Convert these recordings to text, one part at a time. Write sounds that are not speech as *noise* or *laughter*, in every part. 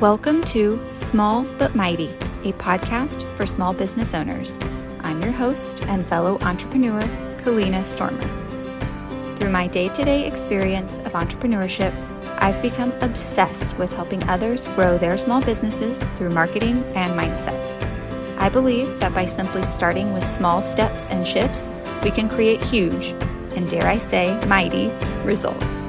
Welcome to Small But Mighty, a podcast for small business owners. I'm your host and fellow entrepreneur, Kalina Stormer. Through my day to day experience of entrepreneurship, I've become obsessed with helping others grow their small businesses through marketing and mindset. I believe that by simply starting with small steps and shifts, we can create huge, and dare I say, mighty results.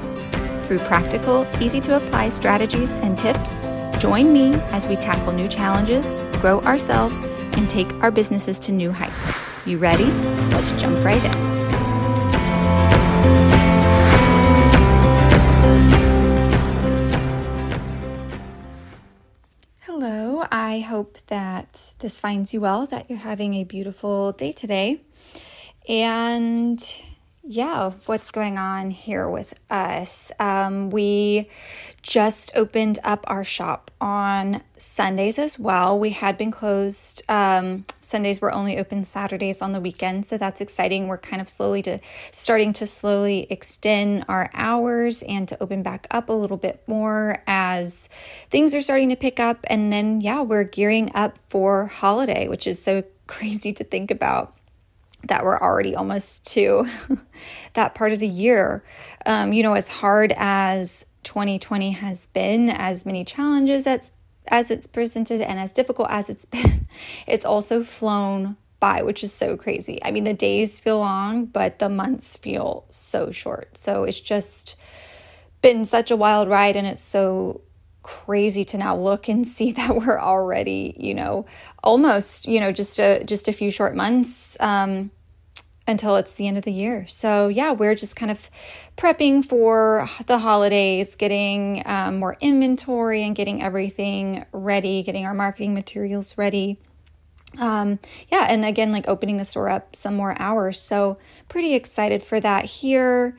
Through practical, easy to apply strategies and tips, join me as we tackle new challenges, grow ourselves, and take our businesses to new heights. You ready? Let's jump right in. Hello, I hope that this finds you well, that you're having a beautiful day today. And yeah, what's going on here with us? Um, we just opened up our shop on Sundays as well. We had been closed. Um, Sundays were only open Saturdays on the weekend, so that's exciting. We're kind of slowly to starting to slowly extend our hours and to open back up a little bit more as things are starting to pick up. And then, yeah, we're gearing up for holiday, which is so *laughs* crazy to think about that we're already almost to *laughs* that part of the year. Um, you know, as hard as 2020 has been, as many challenges as, as it's presented, and as difficult as it's *laughs* been, it's also flown by, which is so crazy. I mean, the days feel long, but the months feel so short. So it's just been such a wild ride, and it's so crazy to now look and see *laughs* that we're already, you know, almost, you know, just a just a few short months um, until it's the end of the year. So yeah, we're just kind of prepping for the holidays, getting um, more inventory and getting everything ready, getting our marketing materials ready. Um, yeah, and again, like opening the store up some more hours. So pretty excited for that here.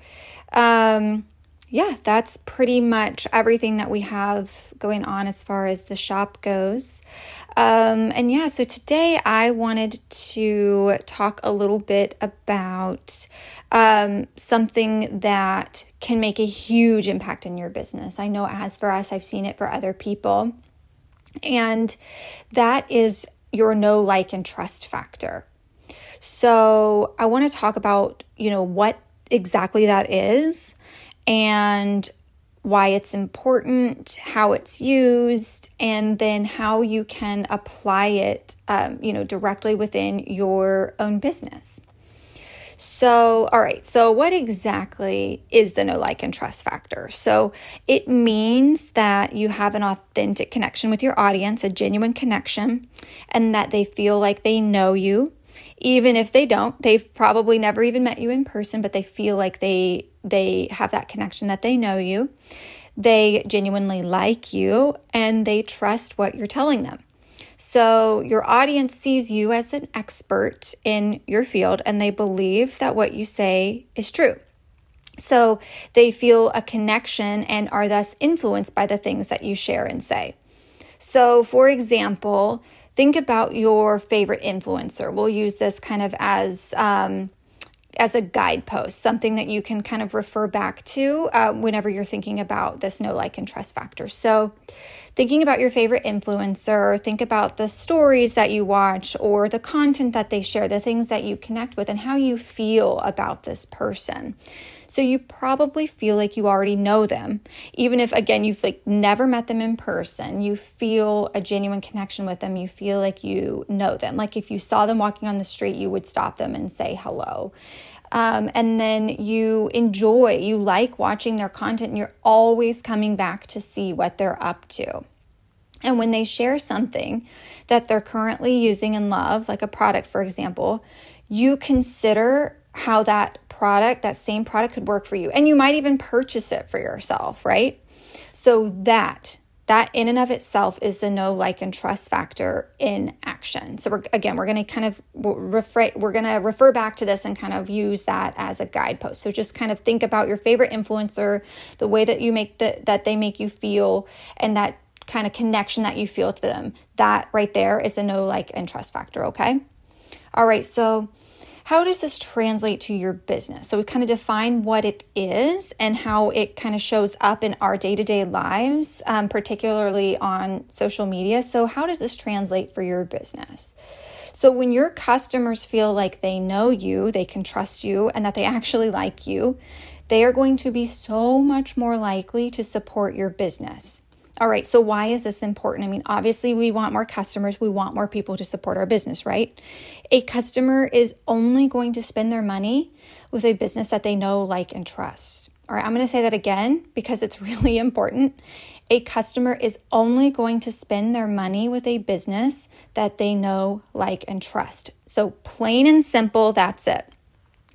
Um, yeah, that's pretty much everything that we have going on as far as the shop goes. Um, and yeah, so today I wanted to talk a little bit about um, something that can make a huge impact in your business. I know it has for us, I've seen it for other people. And that is your know, like, and trust factor. So I want to talk about, you know, what exactly that is and why it's important, how it's used, and then how you can apply it, um, you know, directly within your own business. So, all right, so what exactly is the know like, and trust factor? So, it means that you have an authentic connection with your audience, a genuine connection, and that they feel like they know you. Even if they don't, they've probably never even met you in person, but they feel like they they have that connection that they know you, they genuinely like you, and they trust what you're telling them. So, your audience sees you as an expert in your field and they believe that what you say is true. So, they feel a connection and are thus influenced by the things that you share and say. So, for example, think about your favorite influencer. We'll use this kind of as um, as a guidepost, something that you can kind of refer back to uh, whenever you're thinking about this know like, and trust factor. So, thinking about your favorite influencer, think about the stories that you watch or the content that they share, the things that you connect with, and how you feel about this person. So you probably feel like you already know them. Even if again you've like never met them in person, you feel a genuine connection with them. You feel like you know them. Like if you saw them walking on the street, you would stop them and say hello. Um, and then you enjoy, you like watching their content, and you're always coming back to see what they're up to. And when they share something that they're currently using and love, like a product, for example, you consider how that product, that same product could work for you. And you might even purchase it for yourself, right? So that that in and of itself is the know like and trust factor in action so we're again we're going to kind of refer we're going to refer back to this and kind of use that as a guidepost so just kind of think about your favorite influencer the way that you make the that they make you feel and that kind of connection that you feel to them that right there is the know like and trust factor okay all right so how does this translate to your business? So we kind of define what it is and how it kind of shows up in our day to day lives, um, particularly on social media. So, how does this translate for your business? So, when your customers feel like they know you, they can trust you, and that they actually like you, they are going to be so much more likely to support your business. All right, so why is this important? I mean, obviously, we want more customers, we want more people to support our business, right? A customer is only going to spend their money with a business that they know, like, and trust. All right, I'm going to say that again because it's *laughs* really important. A customer is only going to spend their money with a business that they know, like, and trust. So, plain and simple, that's it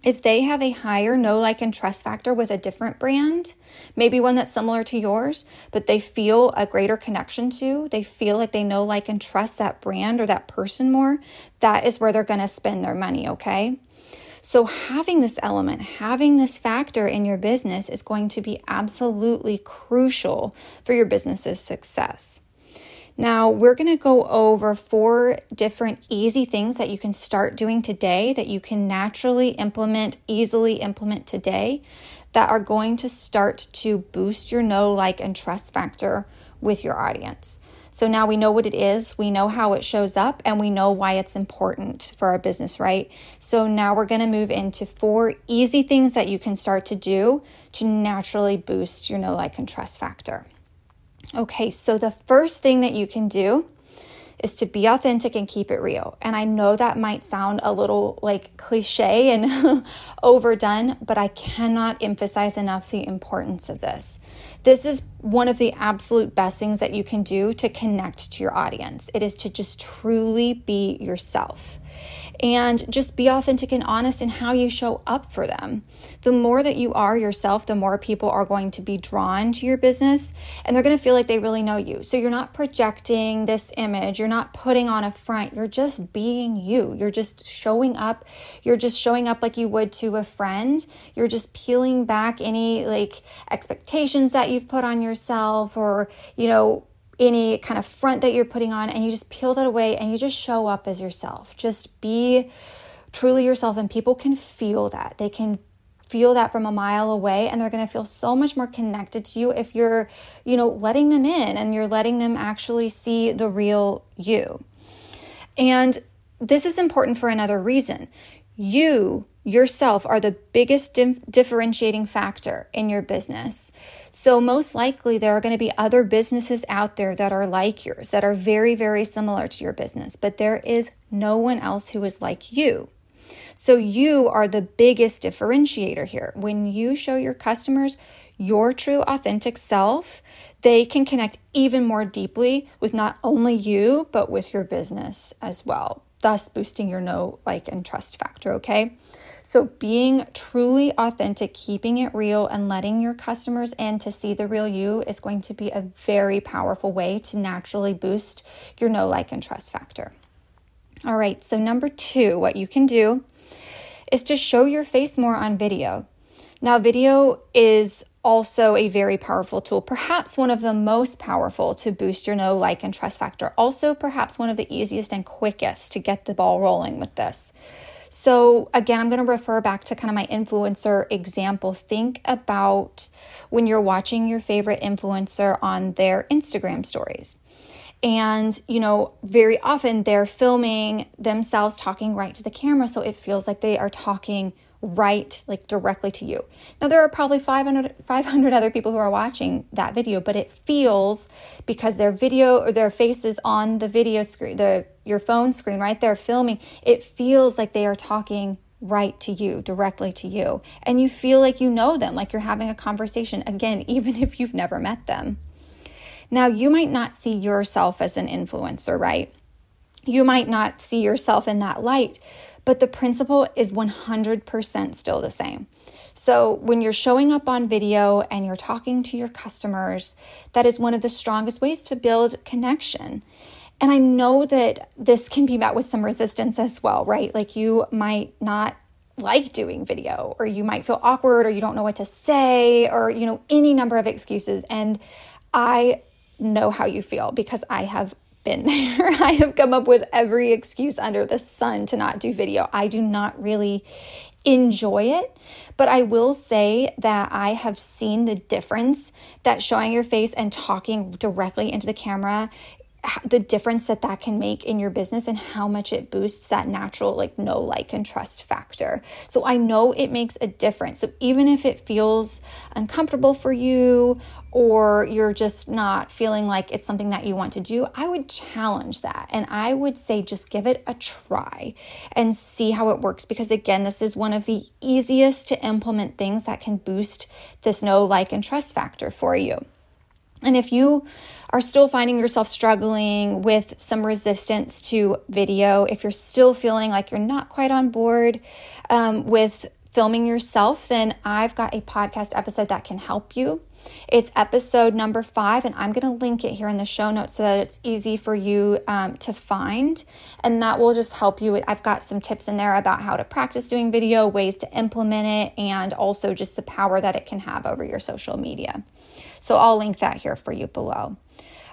if they have a higher know, like, and trust factor with a different brand, maybe one that's similar to yours, but they feel a greater connection to, they feel like they know, like, and trust that brand or that person more, that is where they're going to spend their money, okay? So, having this element, having this factor in your business is going to be absolutely crucial for your business's success. Now, we're going to go over four different easy things that you can start doing today that you can naturally implement, easily implement today that are going to start to boost your know, like, and trust factor with your audience. So now we know what it is, we know how it shows up, and we know why it's important for our business, right? So now we're going to move into four easy things that you can start to do to naturally boost your know, like, and trust factor. Okay, so the first thing that you can do is to be authentic and keep it real. And I know that might sound a little like cliche and *laughs* overdone, but I cannot emphasize enough the importance of this. This is one of the absolute best things that you can do to connect to your audience. It is to just truly be yourself and just be authentic and honest in how you show up for them. The more that you are yourself, the more people are going to be drawn to your business and they're going to feel like they really know you. So you're not projecting this image, you're not putting on a front, you're just being you. You're just showing up. You're just showing up like you would to a friend. You're just peeling back any like expectations that you've put on yourself or, you know, any kind of front that you're putting on and you just peel that away and you just show up as yourself. Just be truly yourself and people can feel that. They can feel that from a mile away and they're going to feel so much more connected to you if you're, you know, letting them in and you're letting them actually see the real you. And this is important for another reason. You yourself are the biggest differentiating factor in your business. So, most likely, there are going to be other businesses out there that are like yours, that are very, very similar to your business, but there is no one else who is like you. So, you are the biggest differentiator here. When you show your customers your true, authentic self, they can connect even more deeply with not only you, but with your business as well, thus boosting your know, like, and trust factor, okay? So, being truly authentic, keeping it real, and letting your customers in to see the real you is going to be a very powerful way to naturally boost your know, like, and trust factor. All right, so number two, what you can do is to show your face more on video. Now, video is also a very powerful tool, perhaps one of the most powerful to boost your know, like, and trust factor. Also, perhaps one of the easiest and quickest to get the ball rolling with this. So, again, I'm going to refer back to kind of my influencer example. Think about when you're watching your favorite influencer on their Instagram stories. And, you know, very often they're filming themselves talking right to the camera. So it feels like they are talking right like directly to you. Now there are probably 500 500 other people who are watching that video, but it feels because their video or their faces on the video screen, the your phone screen right there filming, it feels like they are talking right to you, directly to you. And you feel like you know them, like you're having a conversation again *laughs* even if you've never met them. Now, you might not see yourself as an influencer, right? You might not see yourself in that light, but the principle is 100% still the same. So, when you're showing up on video and you're talking to your customers, that is one of the strongest ways to build connection. And I know that this can be met with some resistance as well, right? Like you might not like doing video or you might feel awkward or you don't know what to say or you know any number of excuses and I know how you feel because I have been there. *laughs* I have come up with every excuse under the sun to not do video. I do not really enjoy it, but I will say that I have seen the difference that showing your face and talking directly into the camera the difference that that can make in your business and how much it boosts that natural like know like and trust factor so i know it makes a difference so even if it feels uncomfortable for you or you're just not feeling like it's something that you want to do, I would challenge that. And I would say just give it a try and see how it works. Because again, this is one of the easiest to implement things that can boost this know, like, and trust factor for you. And if you are still finding yourself struggling with some resistance to video, if you're still feeling like you're not quite on board um, with filming yourself, then I've got a podcast episode that can help you. It's episode number five, and I'm going to link it here in the show notes so that it's easy for you um, to find. And that will just help you. I've got some tips in there about how to practice doing video, ways to implement it, and also just the power that it can have over your social media. So I'll link that here for you below.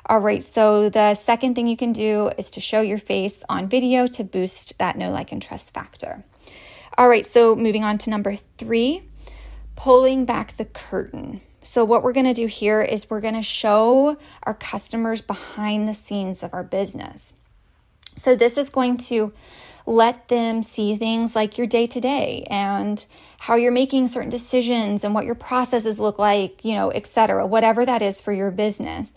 All right, so the second thing you can do is to show your face on video to boost that know, like, and trust factor. All right, so moving on to number three, pulling back the curtain. So, what we're going to do here is we're going to show our customers behind the scenes of our business. So, this is going to let them see things like your day to day and how you're making certain decisions and what your processes look like, you know, etc., whatever that is for your business.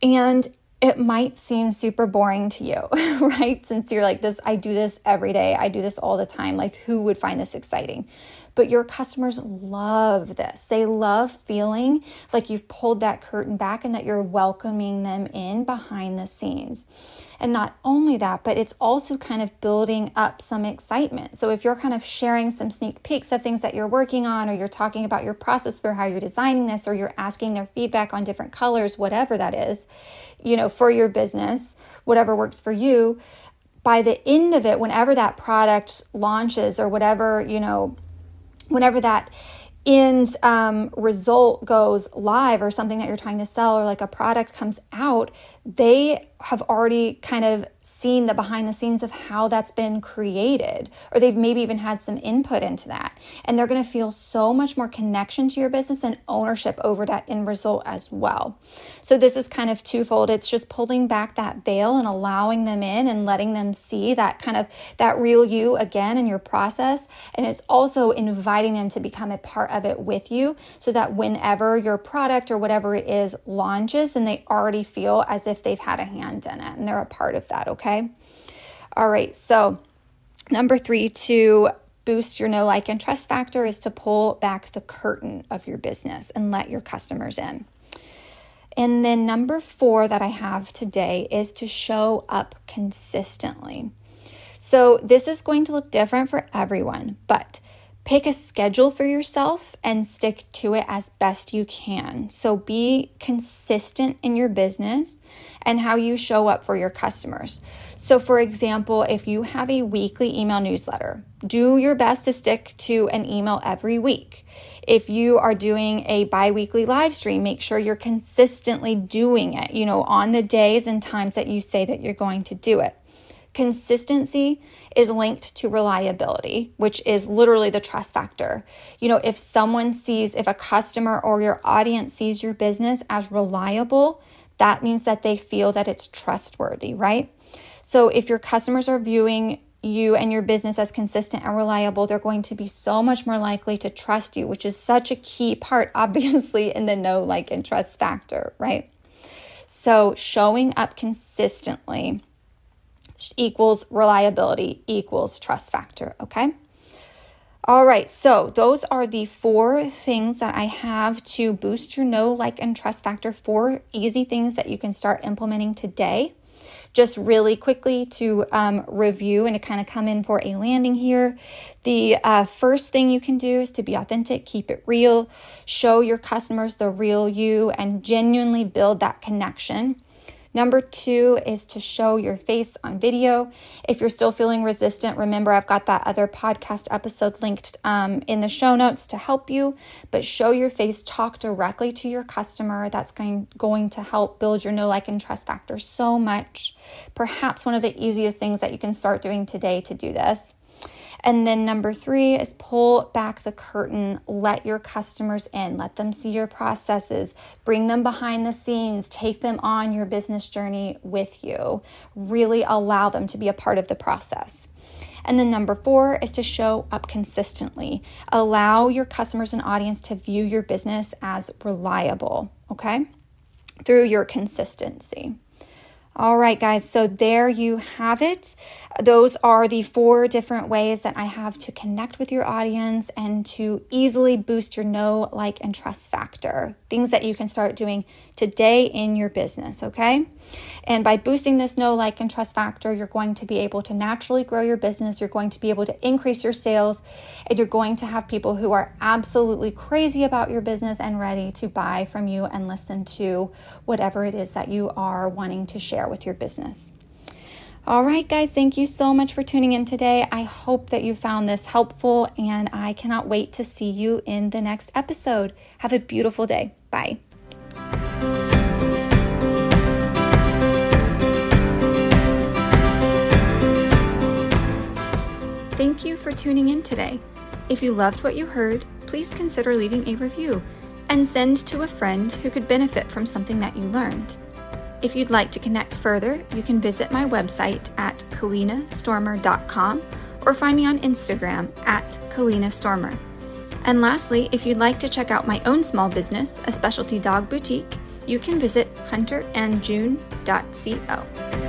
And it might seem super boring to you, *laughs* right? Since you're like this, I do this every day, I do this all the time. Like, who would find this exciting? But your customers love this. They love feeling like you've pulled that curtain back and that you're welcoming them in behind the scenes. And not only that, but it's also kind of building up some excitement. So if you're kind of sharing some sneak peeks of things that you're working on, or you're talking about your process for how you're designing this, or you're asking their feedback on different colors, whatever that is, you know, for your business, whatever works for you, by the end of it, whenever that product launches or whatever, you know, whenever that end um, result goes live or something that you're trying to sell or like a product comes out, they have already kind of seen the behind the scenes of how that's been created, or they've maybe even had some input into that. And they're going to feel so much more connection to your business and ownership over that end result as well. So, this is kind of twofold. It's just pulling back that veil and allowing them in and letting them see that kind of that real you again in your process. And it's also inviting them to become a part of it with you so that whenever your product or whatever it is launches, then they already feel as if if they've had a hand in it and they're a part of that, okay? All right, so number three to boost your know, like, and trust factor is to pull back the curtain of your business and let your customers in. And then number four that I have today is to show up consistently. So this is going to look different for everyone, but Pick a schedule for yourself and stick to it as best you can. So be consistent in your business and how you show up for your customers. So, for example, if you have a weekly email newsletter, do your best to stick to an email every week. If you are doing a bi weekly live stream, make sure you're consistently doing it, you know, on the days and times that you say that you're going to do it. Consistency is linked to reliability, which is literally the trust factor. You know, if someone sees, if a customer or your audience sees your business as reliable, that means that they feel that it's trustworthy, right? So if your customers are viewing you and your business as consistent and reliable, they're going to be so much more likely to trust you, which is such a key part, *laughs* obviously, in the know, like, and trust factor, right? So showing up consistently equals reliability equals trust factor, okay? All right, so those are the four things that I have to boost your know, like, and trust factor. Four easy things that you can start implementing today. Just really quickly to um, review and to kind of come in for a landing here. The uh, first thing you can do is to be authentic, keep it real, show your customers the real you, and genuinely build that connection. Number two is to show your face on video. If you're still feeling resistant, remember I've got that other podcast episode linked um, in the show notes to help you. But show your face, talk directly to your customer. That's going, going to help build your know, like, and trust factor so much. Perhaps one of the easiest things that you can start doing today to do this. And then number three is pull back the curtain, let your customers in, let them see your processes, bring them behind the scenes, take them on your business journey with you. Really allow them to be a part of the process. And then number four is to show up consistently. Allow your customers and audience to view your business as reliable, okay? Through your consistency. All right, guys, so there you have it. Those are the four different ways that I have to connect with your audience and to easily boost your know, like, and trust factor. Things that you can start doing today in your business, okay? And by boosting this know, like, and trust factor, you're going to be able to naturally grow your business. You're going to be able to increase your sales, and you're going to have people who are absolutely crazy about your business and ready to buy from you and listen to whatever it is that you are wanting to share with your business. All right, guys, thank you so much for tuning in today. I hope that you found this helpful, and I cannot wait to see you in the next episode. Have a beautiful day. Bye. Thank you for tuning in today. If you loved what you heard, please consider leaving a review and send to a friend who could benefit from something that you learned. If you'd like to connect further, you can visit my website at kalinastormer.com or find me on Instagram at kalinastormer. And lastly, if you'd like to check out my own small business, a specialty dog boutique, you can visit hunterandjune.co.